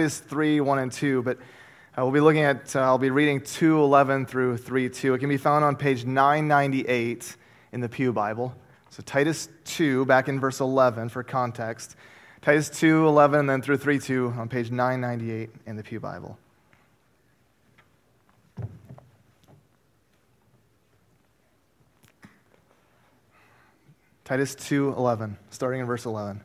is 3, 1, and 2, but uh, we'll be looking at, uh, I'll be reading 2, 11 through 3, 2. It can be found on page 998 in the Pew Bible. So Titus 2, back in verse 11 for context. Titus 2, 11, and then through 3, 2 on page 998 in the Pew Bible. Titus 2, 11, starting in verse 11.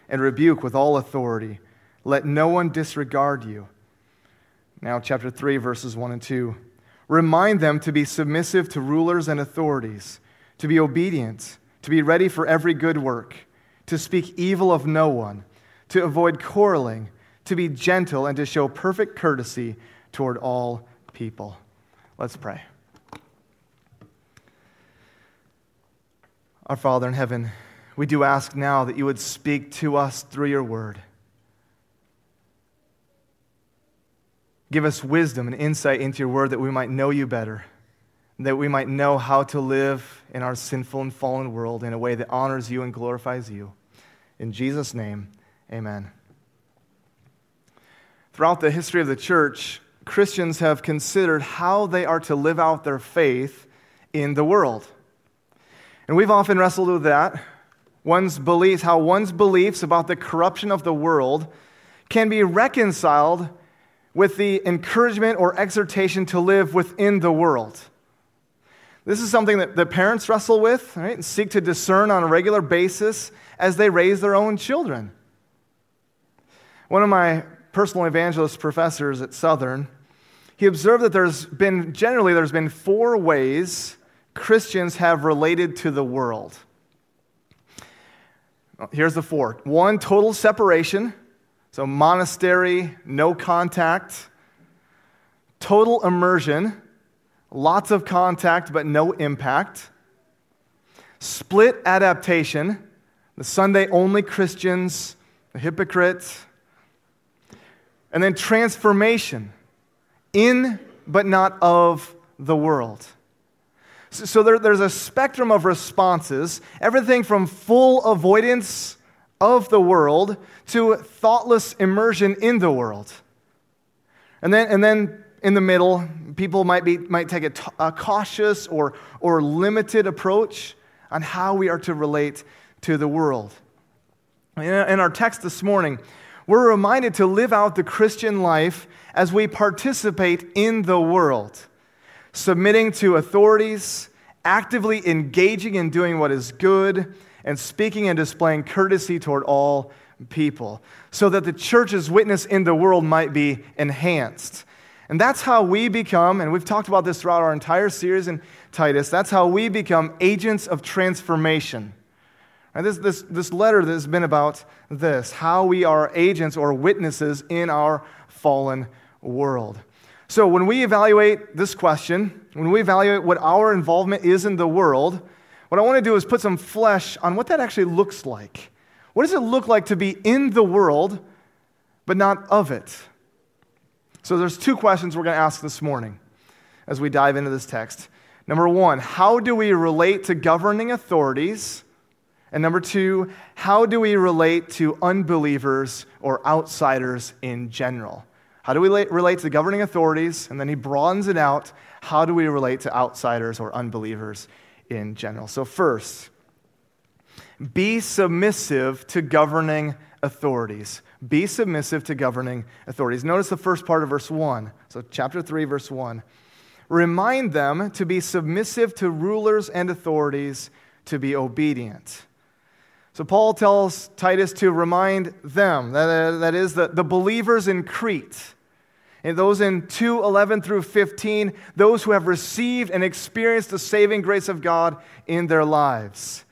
and rebuke with all authority. Let no one disregard you. Now, chapter 3, verses 1 and 2. Remind them to be submissive to rulers and authorities, to be obedient, to be ready for every good work, to speak evil of no one, to avoid quarreling, to be gentle, and to show perfect courtesy toward all people. Let's pray. Our Father in heaven, we do ask now that you would speak to us through your word. Give us wisdom and insight into your word that we might know you better, that we might know how to live in our sinful and fallen world in a way that honors you and glorifies you. In Jesus' name, amen. Throughout the history of the church, Christians have considered how they are to live out their faith in the world. And we've often wrestled with that one's beliefs, how one's beliefs about the corruption of the world can be reconciled with the encouragement or exhortation to live within the world. This is something that the parents wrestle with right, and seek to discern on a regular basis as they raise their own children. One of my personal evangelist professors at Southern, he observed that there's been generally there's been four ways Christians have related to the world. Oh, here's the four one, total separation. So, monastery, no contact. Total immersion, lots of contact but no impact. Split adaptation, the Sunday only Christians, the hypocrite. And then transformation, in but not of the world. So there, there's a spectrum of responses, everything from full avoidance of the world to thoughtless immersion in the world. And then, and then in the middle, people might, be, might take a, a cautious or, or limited approach on how we are to relate to the world. In our text this morning, we're reminded to live out the Christian life as we participate in the world submitting to authorities, actively engaging in doing what is good, and speaking and displaying courtesy toward all people, so that the church's witness in the world might be enhanced. And that's how we become, and we've talked about this throughout our entire series in Titus, that's how we become agents of transformation. And this, this, this letter has been about this how we are agents or witnesses in our fallen world. So, when we evaluate this question, when we evaluate what our involvement is in the world, what I want to do is put some flesh on what that actually looks like. What does it look like to be in the world, but not of it? So, there's two questions we're going to ask this morning as we dive into this text. Number one, how do we relate to governing authorities? And number two, how do we relate to unbelievers or outsiders in general? How do we relate to governing authorities? And then he broadens it out. How do we relate to outsiders or unbelievers in general? So, first, be submissive to governing authorities. Be submissive to governing authorities. Notice the first part of verse 1. So, chapter 3, verse 1. Remind them to be submissive to rulers and authorities, to be obedient. So, Paul tells Titus to remind them, that, that is, the, the believers in Crete, and those in 2 11 through 15, those who have received and experienced the saving grace of God in their lives,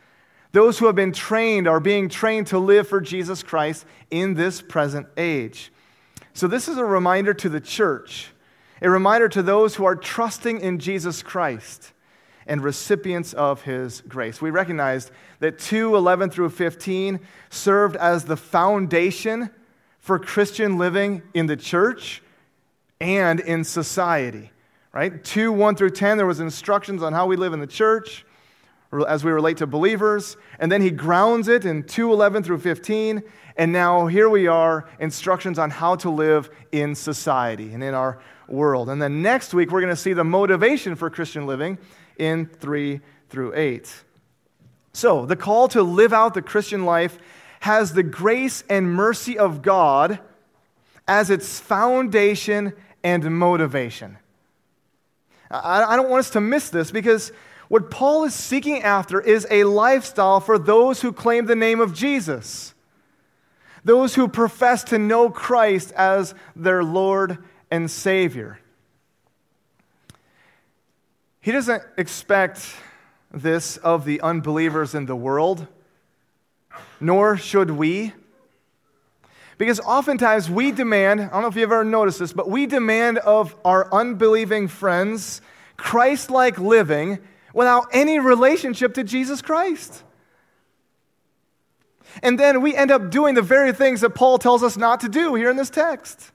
Those who have been trained are being trained to live for Jesus Christ in this present age. So, this is a reminder to the church, a reminder to those who are trusting in Jesus Christ and recipients of his grace. We recognized that 2 11 through 15 served as the foundation for Christian living in the church and in society. Right? 2 1 through 10, there was instructions on how we live in the church as we relate to believers. And then he grounds it in 2:11 through 15. And now here we are, instructions on how to live in society and in our world. And then next week, we're going to see the motivation for Christian living in 3 through 8. So, the call to live out the Christian life has the grace and mercy of God as its foundation and motivation. I, don't want us to miss this because what Paul is seeking after is a lifestyle for those who claim the name of Jesus, those who profess to know Christ as their Lord and Savior. He doesn't expect this of the unbelievers in the world, nor should we. Because oftentimes we demand, I don't know if you've ever noticed this, but we demand of our unbelieving friends Christ like living without any relationship to Jesus Christ. And then we end up doing the very things that Paul tells us not to do here in this text.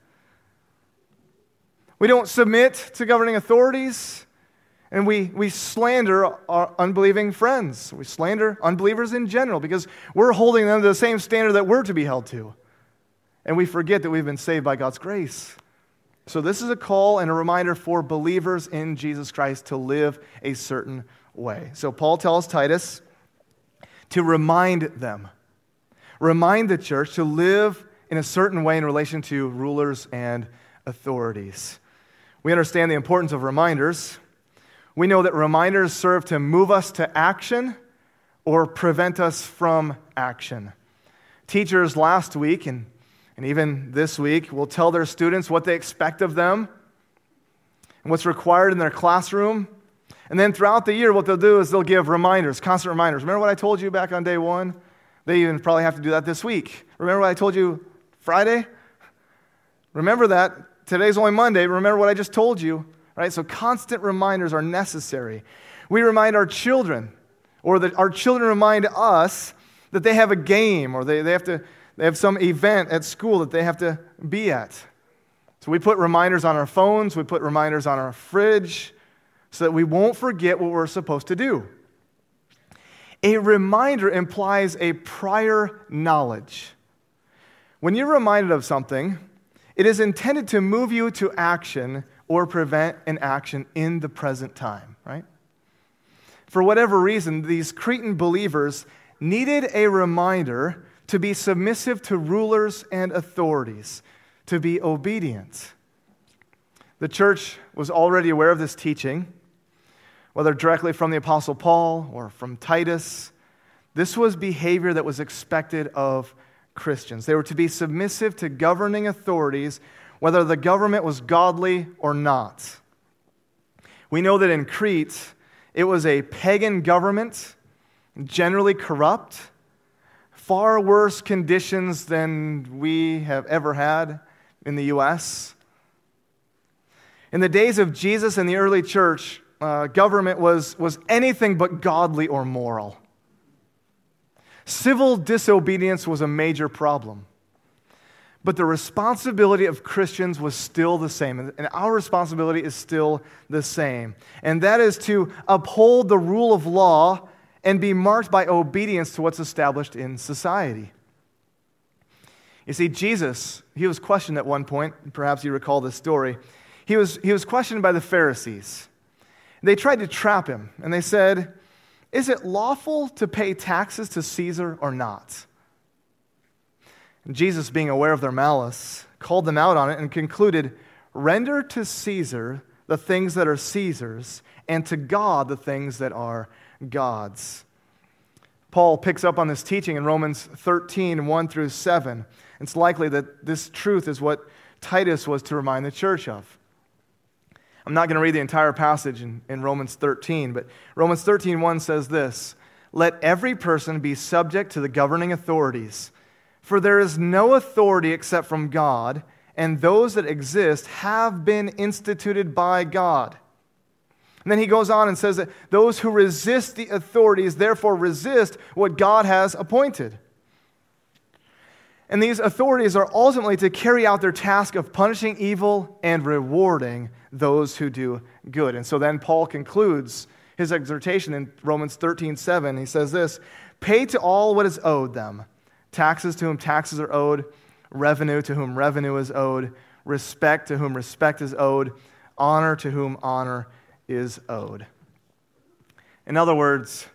We don't submit to governing authorities, and we, we slander our unbelieving friends. We slander unbelievers in general because we're holding them to the same standard that we're to be held to. And we forget that we've been saved by God's grace. So, this is a call and a reminder for believers in Jesus Christ to live a certain way. So, Paul tells Titus to remind them, remind the church to live in a certain way in relation to rulers and authorities. We understand the importance of reminders. We know that reminders serve to move us to action or prevent us from action. Teachers last week and and even this week will tell their students what they expect of them and what's required in their classroom. And then throughout the year, what they'll do is they'll give reminders, constant reminders. Remember what I told you back on day one? They even probably have to do that this week. Remember what I told you Friday? Remember that. Today's only Monday. Remember what I just told you, right? So constant reminders are necessary. We remind our children, or that our children remind us that they have a game, or they, they have to they have some event at school that they have to be at. So we put reminders on our phones, we put reminders on our fridge so that we won't forget what we're supposed to do. A reminder implies a prior knowledge. When you're reminded of something, it is intended to move you to action or prevent an action in the present time, right? For whatever reason, these Cretan believers needed a reminder to be submissive to rulers and authorities, to be obedient. The church was already aware of this teaching, whether directly from the Apostle Paul or from Titus. This was behavior that was expected of Christians. They were to be submissive to governing authorities, whether the government was godly or not. We know that in Crete, it was a pagan government, generally corrupt far worse conditions than we have ever had in the U.S. In the days of Jesus and the early church, uh, government was, was anything but godly or moral. Civil disobedience was a major problem. But the responsibility of Christians was still the same. And our responsibility is still the same. And that is to uphold the rule of law and be marked by obedience to what's established in society. You see, Jesus, he was questioned at one point, perhaps you recall this story. He was, he was questioned by the Pharisees. They tried to trap him, and they said, Is it lawful to pay taxes to Caesar or not? And Jesus, being aware of their malice, called them out on it and concluded, Render to Caesar the things that are Caesar's, and to God the things that are gods. Paul picks up on this teaching in Romans 13, 1 through 7. It's likely that this truth is what Titus was to remind the church of. I'm not going to read the entire passage in, in Romans 13, but Romans 13, 1 says this let every person be subject to the governing authorities. For there is no authority except from God, and those that exist have been instituted by God. And then he goes on and says that those who resist the authorities therefore resist what God has appointed. And these authorities are ultimately to carry out their task of punishing evil and rewarding those who do good. And so then Paul concludes his exhortation in Romans 13 7. He says this Pay to all what is owed them taxes to whom taxes are owed, revenue to whom revenue is owed, respect to whom respect is owed, honor to whom honor is owed. In other words,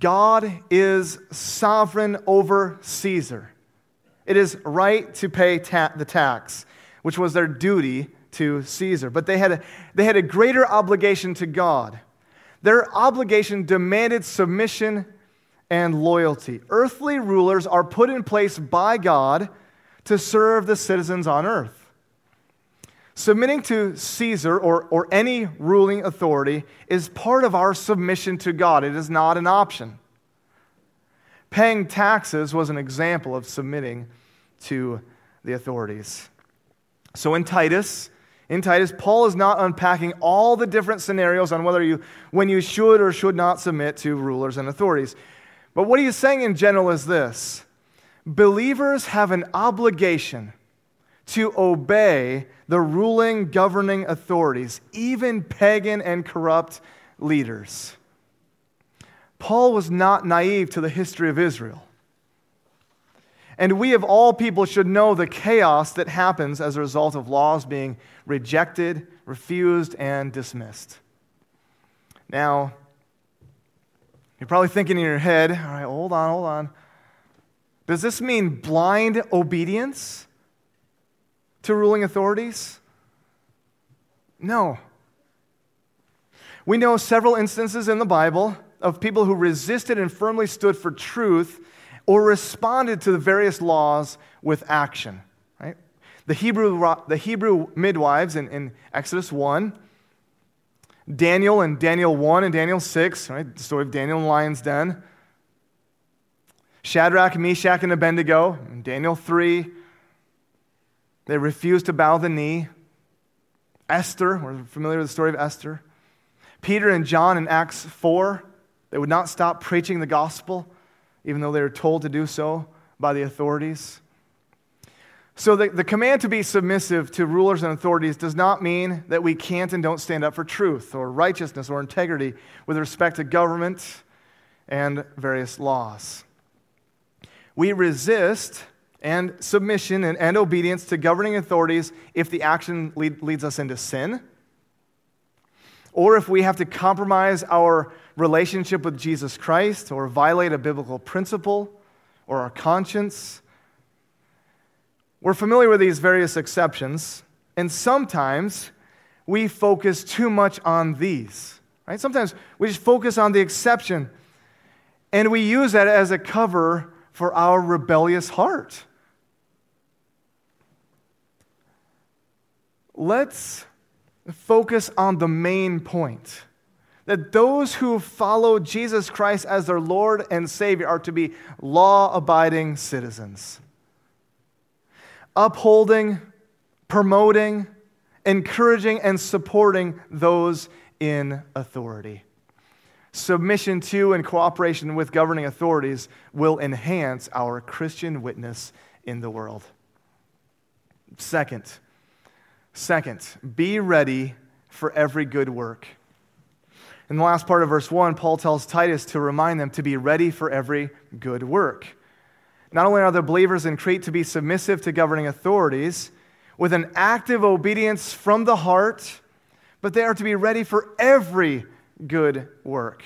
God is sovereign over Caesar. It is right to pay ta- the tax, which was their duty to Caesar. But they had, a, they had a greater obligation to God. Their obligation demanded submission and loyalty. Earthly rulers are put in place by God to serve the citizens on earth. Submitting to Caesar or, or any ruling authority is part of our submission to God. It is not an option. Paying taxes was an example of submitting to the authorities. So in Titus, in Titus, Paul is not unpacking all the different scenarios on whether you when you should or should not submit to rulers and authorities. But what he's saying in general is this. Believers have an obligation to obey the ruling, governing authorities, even pagan and corrupt leaders. Paul was not naive to the history of Israel. And we, of all people, should know the chaos that happens as a result of laws being rejected, refused, and dismissed. Now, you're probably thinking in your head, all right, hold on, hold on. Does this mean blind obedience to ruling authorities? No. We know several instances in the Bible of people who resisted and firmly stood for truth or responded to the various laws with action. Right? The Hebrew, the Hebrew midwives in, in Exodus 1, Daniel in Daniel 1 and Daniel 6, right? the story of Daniel the lion's den. Shadrach, Meshach, and Abednego in Daniel 3, they refused to bow the knee. Esther, we're familiar with the story of Esther. Peter and John in Acts 4, they would not stop preaching the gospel, even though they were told to do so by the authorities. So, the, the command to be submissive to rulers and authorities does not mean that we can't and don't stand up for truth or righteousness or integrity with respect to government and various laws. We resist and submission and, and obedience to governing authorities if the action lead, leads us into sin, or if we have to compromise our relationship with Jesus Christ, or violate a biblical principle, or our conscience. We're familiar with these various exceptions, and sometimes we focus too much on these. Right? Sometimes we just focus on the exception, and we use that as a cover for our rebellious heart. let's focus on the main point that those who follow Jesus Christ as their Lord and Savior are to be law abiding citizens, upholding, promoting, encouraging, and supporting those in authority. Submission to and cooperation with governing authorities will enhance our Christian witness in the world. Second, Second, be ready for every good work. In the last part of verse 1, Paul tells Titus to remind them to be ready for every good work. Not only are the believers in Crete to be submissive to governing authorities with an active obedience from the heart, but they are to be ready for every good work.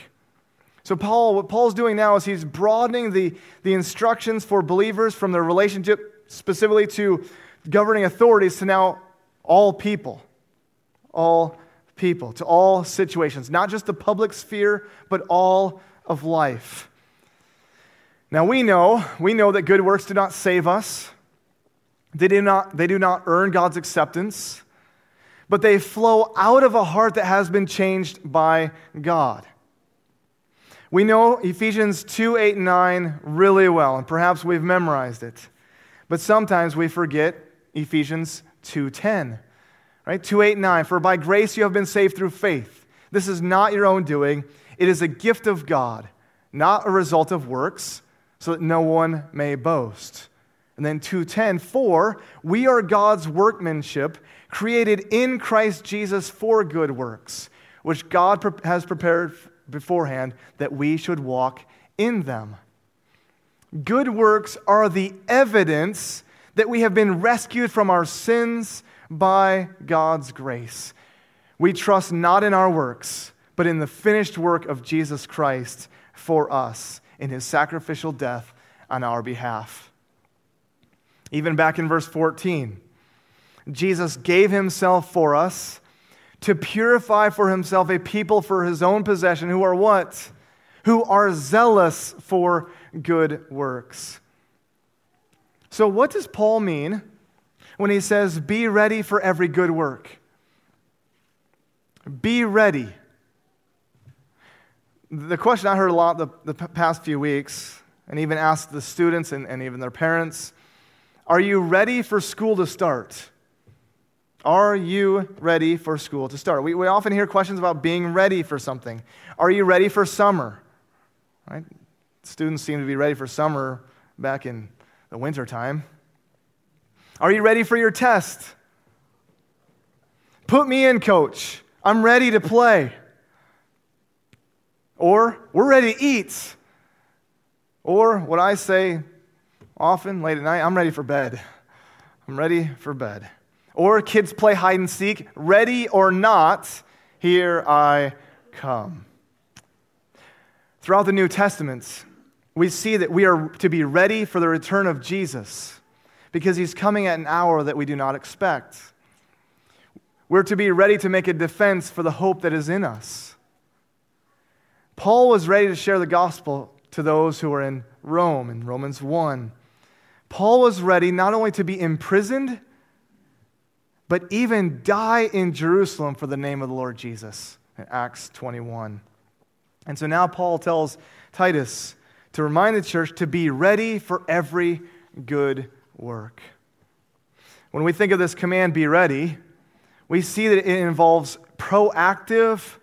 So, Paul, what Paul's doing now is he's broadening the, the instructions for believers from their relationship specifically to governing authorities to now all people. All people, to all situations, not just the public sphere, but all of life. Now we know, we know that good works do not save us. They do not, they do not earn God's acceptance, but they flow out of a heart that has been changed by God. We know Ephesians 2 8 and 9 really well, and perhaps we've memorized it. But sometimes we forget Ephesians 2:10. Right? 2 8 9. For by grace you have been saved through faith. This is not your own doing, it is a gift of God, not a result of works, so that no one may boast. And then 2:10, for we are God's workmanship, created in Christ Jesus for good works, which God has prepared beforehand that we should walk in them. Good works are the evidence that we have been rescued from our sins by God's grace. We trust not in our works, but in the finished work of Jesus Christ for us in his sacrificial death on our behalf. Even back in verse 14, Jesus gave himself for us to purify for himself a people for his own possession who are what? Who are zealous for good works. So, what does Paul mean when he says, Be ready for every good work? Be ready. The question I heard a lot the, the past few weeks, and even asked the students and, and even their parents, Are you ready for school to start? Are you ready for school to start? We, we often hear questions about being ready for something. Are you ready for summer? Right? Students seem to be ready for summer back in the wintertime. Are you ready for your test? Put me in, coach. I'm ready to play. Or, we're ready to eat. Or, what I say often late at night, I'm ready for bed. I'm ready for bed. Or kids play hide and seek, ready or not, here I come. Throughout the New Testament, we see that we are to be ready for the return of Jesus because he's coming at an hour that we do not expect. We're to be ready to make a defense for the hope that is in us. Paul was ready to share the gospel to those who were in Rome in Romans 1. Paul was ready not only to be imprisoned, but even die in Jerusalem for the name of the Lord Jesus in Acts 21. And so now Paul tells Titus to remind the church to be ready for every good work. When we think of this command, be ready, we see that it involves proactive,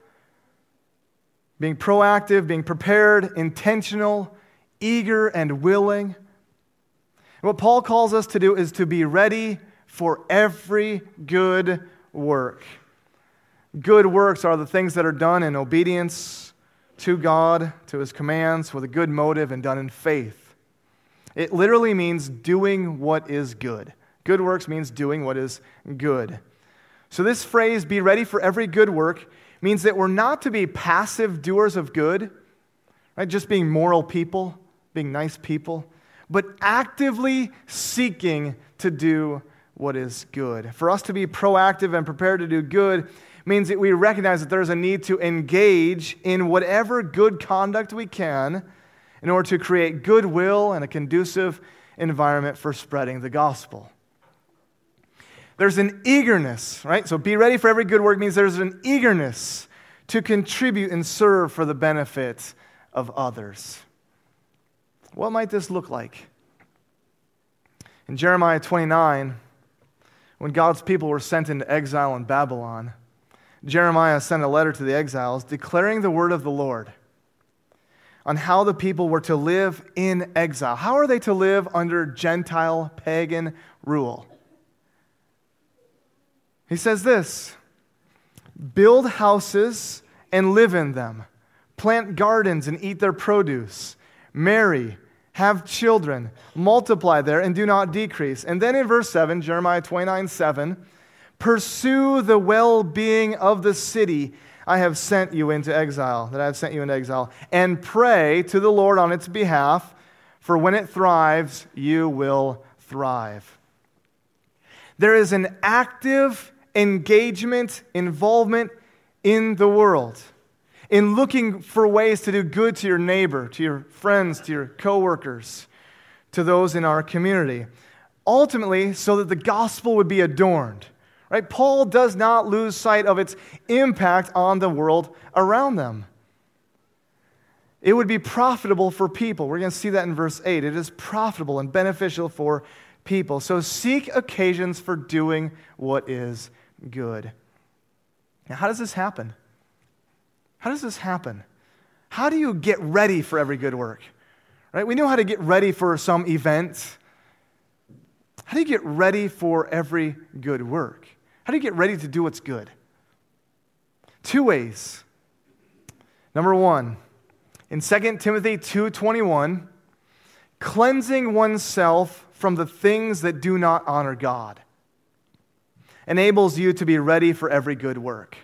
being proactive, being prepared, intentional, eager, and willing. What Paul calls us to do is to be ready for every good work. Good works are the things that are done in obedience to God, to his commands, with a good motive and done in faith. It literally means doing what is good. Good works means doing what is good. So, this phrase, be ready for every good work, means that we're not to be passive doers of good, right? Just being moral people, being nice people, but actively seeking to do what is good. For us to be proactive and prepared to do good means that we recognize that there's a need to engage in whatever good conduct we can in order to create goodwill and a conducive environment for spreading the gospel. There's an eagerness, right? So be ready for every good work means there's an eagerness to contribute and serve for the benefit of others. What might this look like? In Jeremiah 29, when God's people were sent into exile in Babylon, Jeremiah sent a letter to the exiles declaring the word of the Lord on how the people were to live in exile. How are they to live under Gentile pagan rule? He says this build houses and live in them, plant gardens and eat their produce, marry have children, multiply there, and do not decrease. And then in verse 7, Jeremiah 29 7, pursue the well being of the city I have sent you into exile, that I have sent you into exile, and pray to the Lord on its behalf, for when it thrives, you will thrive. There is an active engagement, involvement in the world in looking for ways to do good to your neighbor, to your friends, to your coworkers, to those in our community. Ultimately, so that the gospel would be adorned. Right? Paul does not lose sight of its impact on the world around them. It would be profitable for people. We're going to see that in verse 8. It is profitable and beneficial for people. So seek occasions for doing what is good. Now, how does this happen? How does this happen? How do you get ready for every good work? Right? We know how to get ready for some event. How do you get ready for every good work? How do you get ready to do what's good? Two ways. Number 1, in 2 Timothy 2:21, cleansing oneself from the things that do not honor God enables you to be ready for every good work.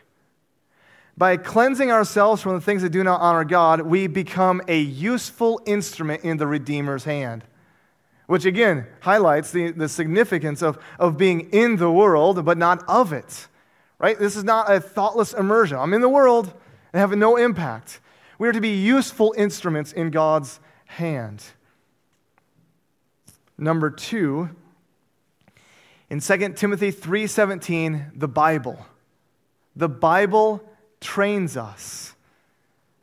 By cleansing ourselves from the things that do not honor God, we become a useful instrument in the Redeemer's hand. Which again highlights the, the significance of, of being in the world, but not of it. Right? This is not a thoughtless immersion. I'm in the world and have no impact. We are to be useful instruments in God's hand. Number two, in 2 Timothy 3:17, the Bible. The Bible trains us.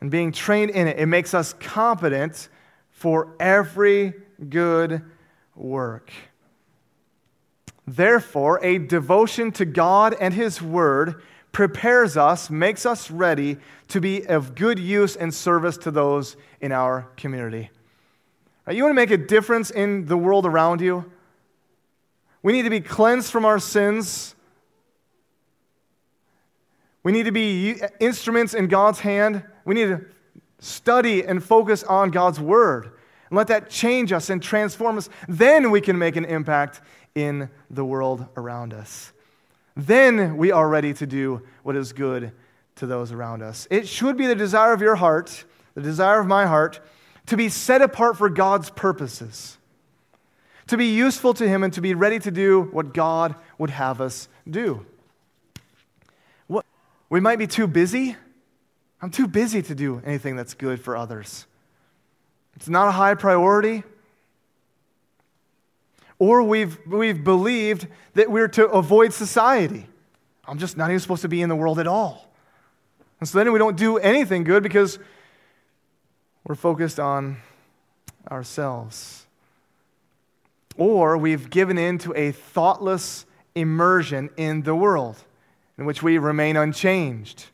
And being trained in it, it makes us competent for every good work. Therefore, a devotion to God and His Word prepares us, makes us ready to be of good use and service to those in our community. Right, you want to make a difference in the world around you? We need to be cleansed from our sins. We need to be instruments in God's hand. We need to study and focus on God's Word and let that change us and transform us. Then we can make an impact in the world around us then we are ready to do what is good to those around us. It should be the desire of your heart, the desire of my heart, to be set apart for God's purposes, to be useful to Him, and to be ready to do what God would have us do. What, we might be too busy. I'm too busy to do anything that's good for others. It's not a high priority. Or we've, we've believed that we're to avoid society. I'm just not even supposed to be in the world at all. And so then we don't do anything good because we're focused on ourselves. Or we've given in to a thoughtless immersion in the world in which we remain unchanged.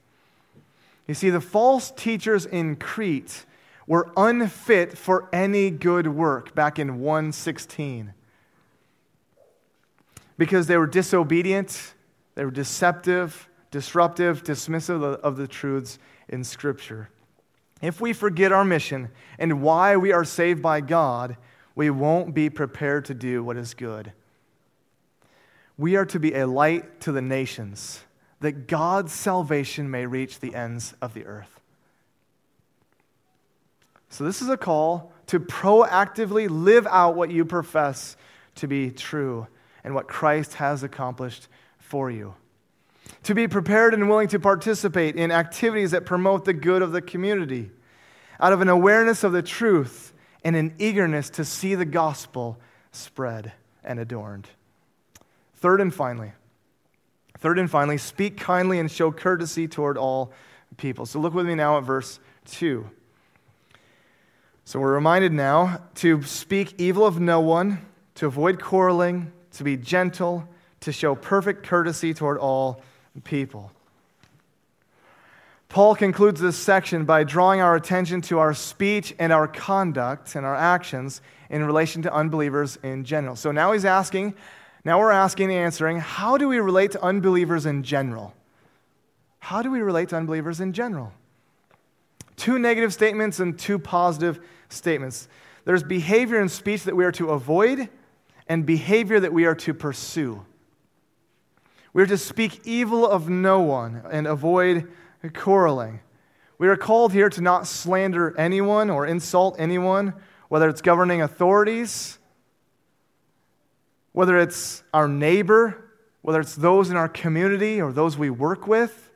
You see, the false teachers in Crete were unfit for any good work back in 116 because they were disobedient, they were deceptive, disruptive, dismissive of the truths in Scripture. If we forget our mission and why we are saved by God, we won't be prepared to do what is good. We are to be a light to the nations, that God's salvation may reach the ends of the earth. So, this is a call to proactively live out what you profess to be true and what Christ has accomplished for you. To be prepared and willing to participate in activities that promote the good of the community out of an awareness of the truth and an eagerness to see the gospel spread and adorned. Third and finally, third and finally, speak kindly and show courtesy toward all people. So look with me now at verse 2. So we're reminded now to speak evil of no one, to avoid quarreling to be gentle, to show perfect courtesy toward all people. Paul concludes this section by drawing our attention to our speech and our conduct and our actions in relation to unbelievers in general. So now he's asking, now we're asking and answering, how do we relate to unbelievers in general? How do we relate to unbelievers in general? Two negative statements and two positive statements. There's behavior and speech that we are to avoid, and behavior that we are to pursue. We are to speak evil of no one and avoid quarreling. We are called here to not slander anyone or insult anyone, whether it's governing authorities, whether it's our neighbor, whether it's those in our community or those we work with.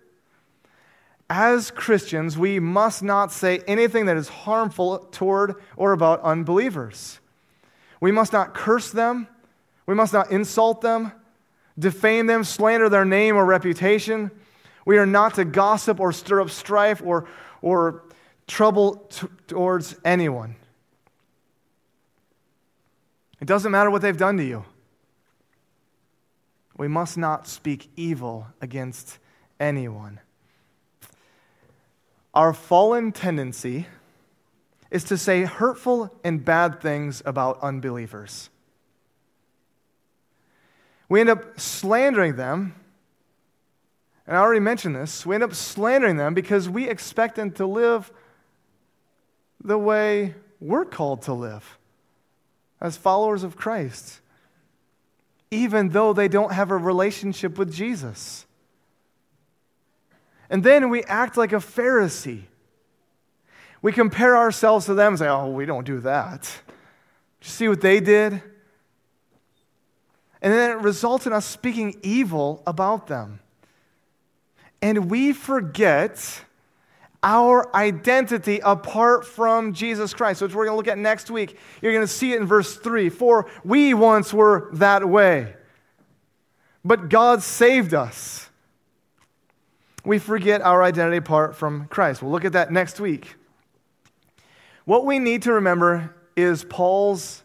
As Christians, we must not say anything that is harmful toward or about unbelievers. We must not curse them. We must not insult them, defame them, slander their name or reputation. We are not to gossip or stir up strife or, or trouble t- towards anyone. It doesn't matter what they've done to you. We must not speak evil against anyone. Our fallen tendency is to say hurtful and bad things about unbelievers. We end up slandering them. And I already mentioned this. We end up slandering them because we expect them to live the way we're called to live as followers of Christ, even though they don't have a relationship with Jesus. And then we act like a Pharisee. We compare ourselves to them and say, oh, we don't do that. You see what they did? And then it results in us speaking evil about them. And we forget our identity apart from Jesus Christ, which we're going to look at next week. You're going to see it in verse 3. For we once were that way, but God saved us. We forget our identity apart from Christ. We'll look at that next week. What we need to remember is Paul's,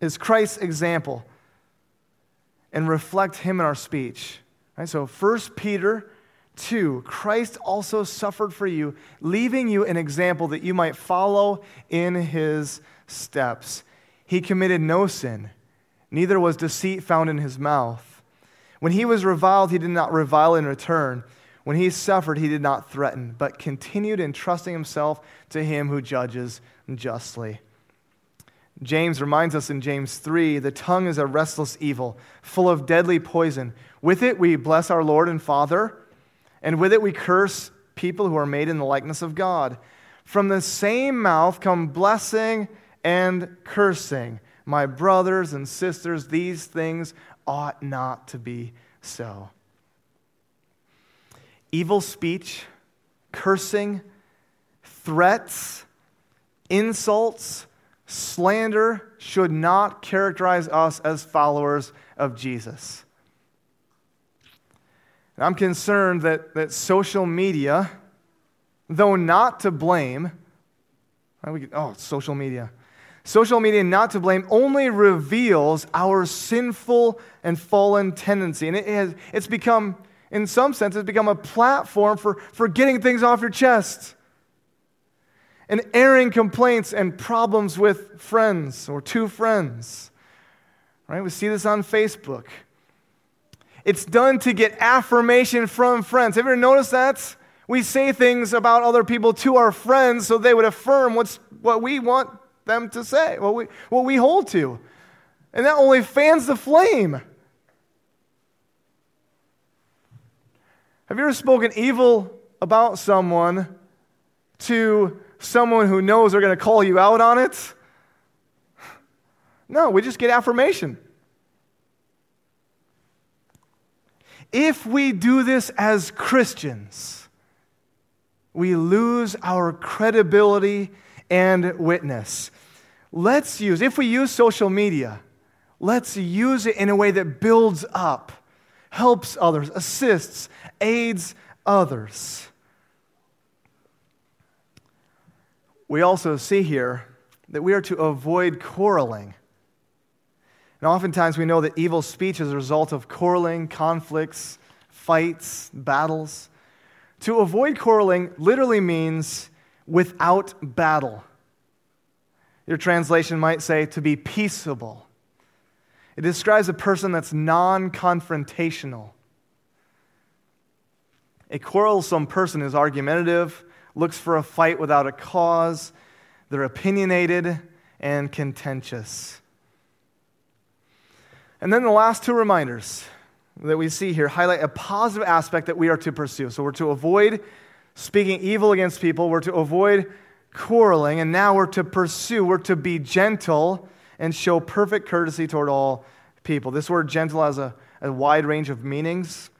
is Christ's example and reflect him in our speech. So 1 Peter 2 Christ also suffered for you, leaving you an example that you might follow in his steps. He committed no sin, neither was deceit found in his mouth. When he was reviled, he did not revile in return. When he suffered, he did not threaten, but continued entrusting himself to him who judges justly. James reminds us in James 3 the tongue is a restless evil, full of deadly poison. With it we bless our Lord and Father, and with it we curse people who are made in the likeness of God. From the same mouth come blessing and cursing. My brothers and sisters, these things ought not to be so. Evil speech, cursing, threats, insults, slander should not characterize us as followers of Jesus. And I'm concerned that, that social media, though not to blame, oh, social media. Social media, not to blame, only reveals our sinful and fallen tendency. And it has, it's become, in some sense, it's become a platform for, for getting things off your chest and airing complaints and problems with friends or to friends. Right? We see this on Facebook. It's done to get affirmation from friends. Have you ever noticed that? We say things about other people to our friends so they would affirm what's, what we want them to say, what we, what we hold to. And that only fans the flame. Have you ever spoken evil about someone to someone who knows they're going to call you out on it. No, we just get affirmation. If we do this as Christians, we lose our credibility and witness. Let's use, if we use social media, let's use it in a way that builds up, helps others, assists, aids others. we also see here that we are to avoid quarreling. And oftentimes we know that evil speech is a result of quarreling, conflicts, fights, battles. To avoid quarreling literally means without battle. Your translation might say to be peaceable. It describes a person that's non confrontational. A quarrelsome person is argumentative, looks for a fight without a cause. They're opinionated and contentious. And then the last two reminders that we see here highlight a positive aspect that we are to pursue. So we're to avoid speaking evil against people, we're to avoid quarreling, and now we're to pursue, we're to be gentle and show perfect courtesy toward all people. This word gentle has a, a wide range of meanings,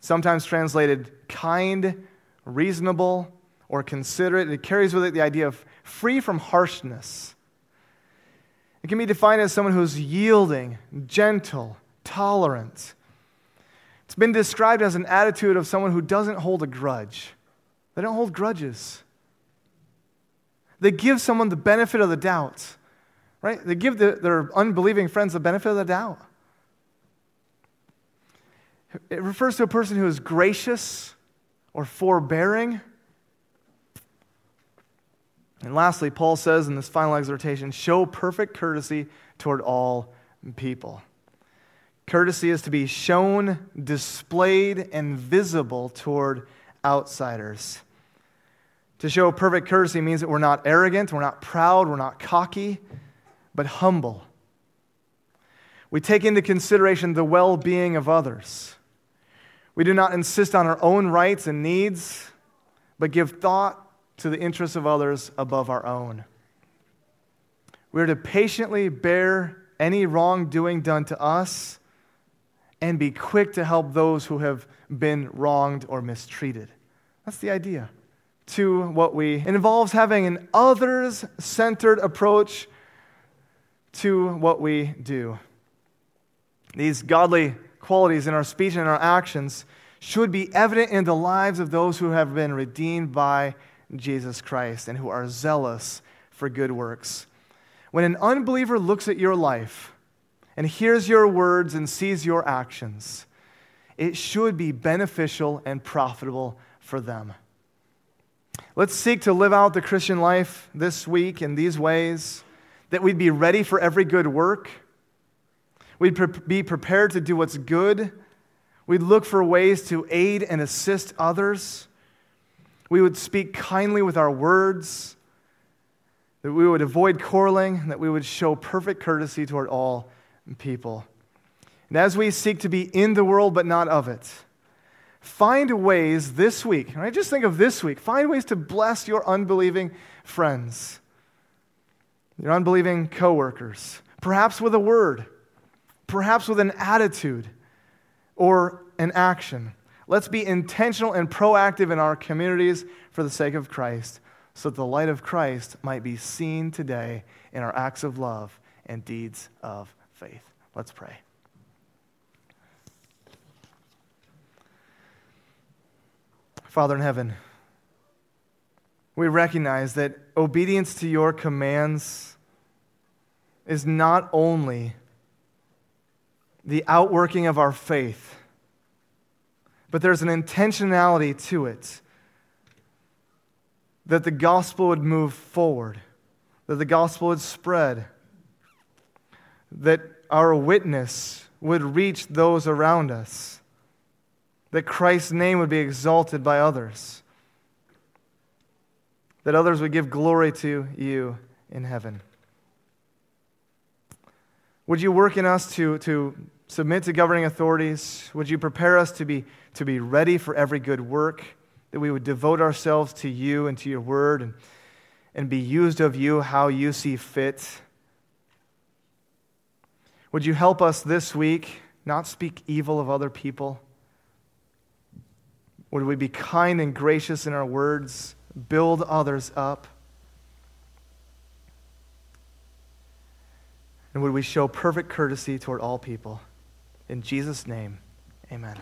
sometimes translated kind, reasonable, or considerate. It carries with it the idea of free from harshness. It can be defined as someone who's yielding, gentle, tolerant. It's been described as an attitude of someone who doesn't hold a grudge. They don't hold grudges. They give someone the benefit of the doubt, right? They give the, their unbelieving friends the benefit of the doubt. It refers to a person who is gracious or forbearing. And lastly, Paul says in this final exhortation show perfect courtesy toward all people. Courtesy is to be shown, displayed, and visible toward outsiders. To show perfect courtesy means that we're not arrogant, we're not proud, we're not cocky, but humble. We take into consideration the well being of others. We do not insist on our own rights and needs, but give thought to the interests of others above our own. We are to patiently bear any wrongdoing done to us and be quick to help those who have been wronged or mistreated. That's the idea. To what we involves having an others centered approach to what we do. These godly qualities in our speech and our actions should be evident in the lives of those who have been redeemed by Jesus Christ and who are zealous for good works. When an unbeliever looks at your life and hears your words and sees your actions, it should be beneficial and profitable for them. Let's seek to live out the Christian life this week in these ways that we'd be ready for every good work. We'd pre- be prepared to do what's good. We'd look for ways to aid and assist others. We would speak kindly with our words. That we would avoid quarreling. That we would show perfect courtesy toward all people. And as we seek to be in the world but not of it, find ways this week, right? Just think of this week. Find ways to bless your unbelieving friends, your unbelieving coworkers, perhaps with a word, perhaps with an attitude or an action. Let's be intentional and proactive in our communities for the sake of Christ, so that the light of Christ might be seen today in our acts of love and deeds of faith. Let's pray. Father in heaven, we recognize that obedience to your commands is not only the outworking of our faith, but there's an intentionality to it that the gospel would move forward, that the gospel would spread, that our witness would reach those around us, that Christ's name would be exalted by others, that others would give glory to you in heaven. Would you work in us to, to submit to governing authorities? Would you prepare us to be, to be ready for every good work? That we would devote ourselves to you and to your word and, and be used of you how you see fit? Would you help us this week not speak evil of other people? Would we be kind and gracious in our words, build others up? And would we show perfect courtesy toward all people? In Jesus' name, amen.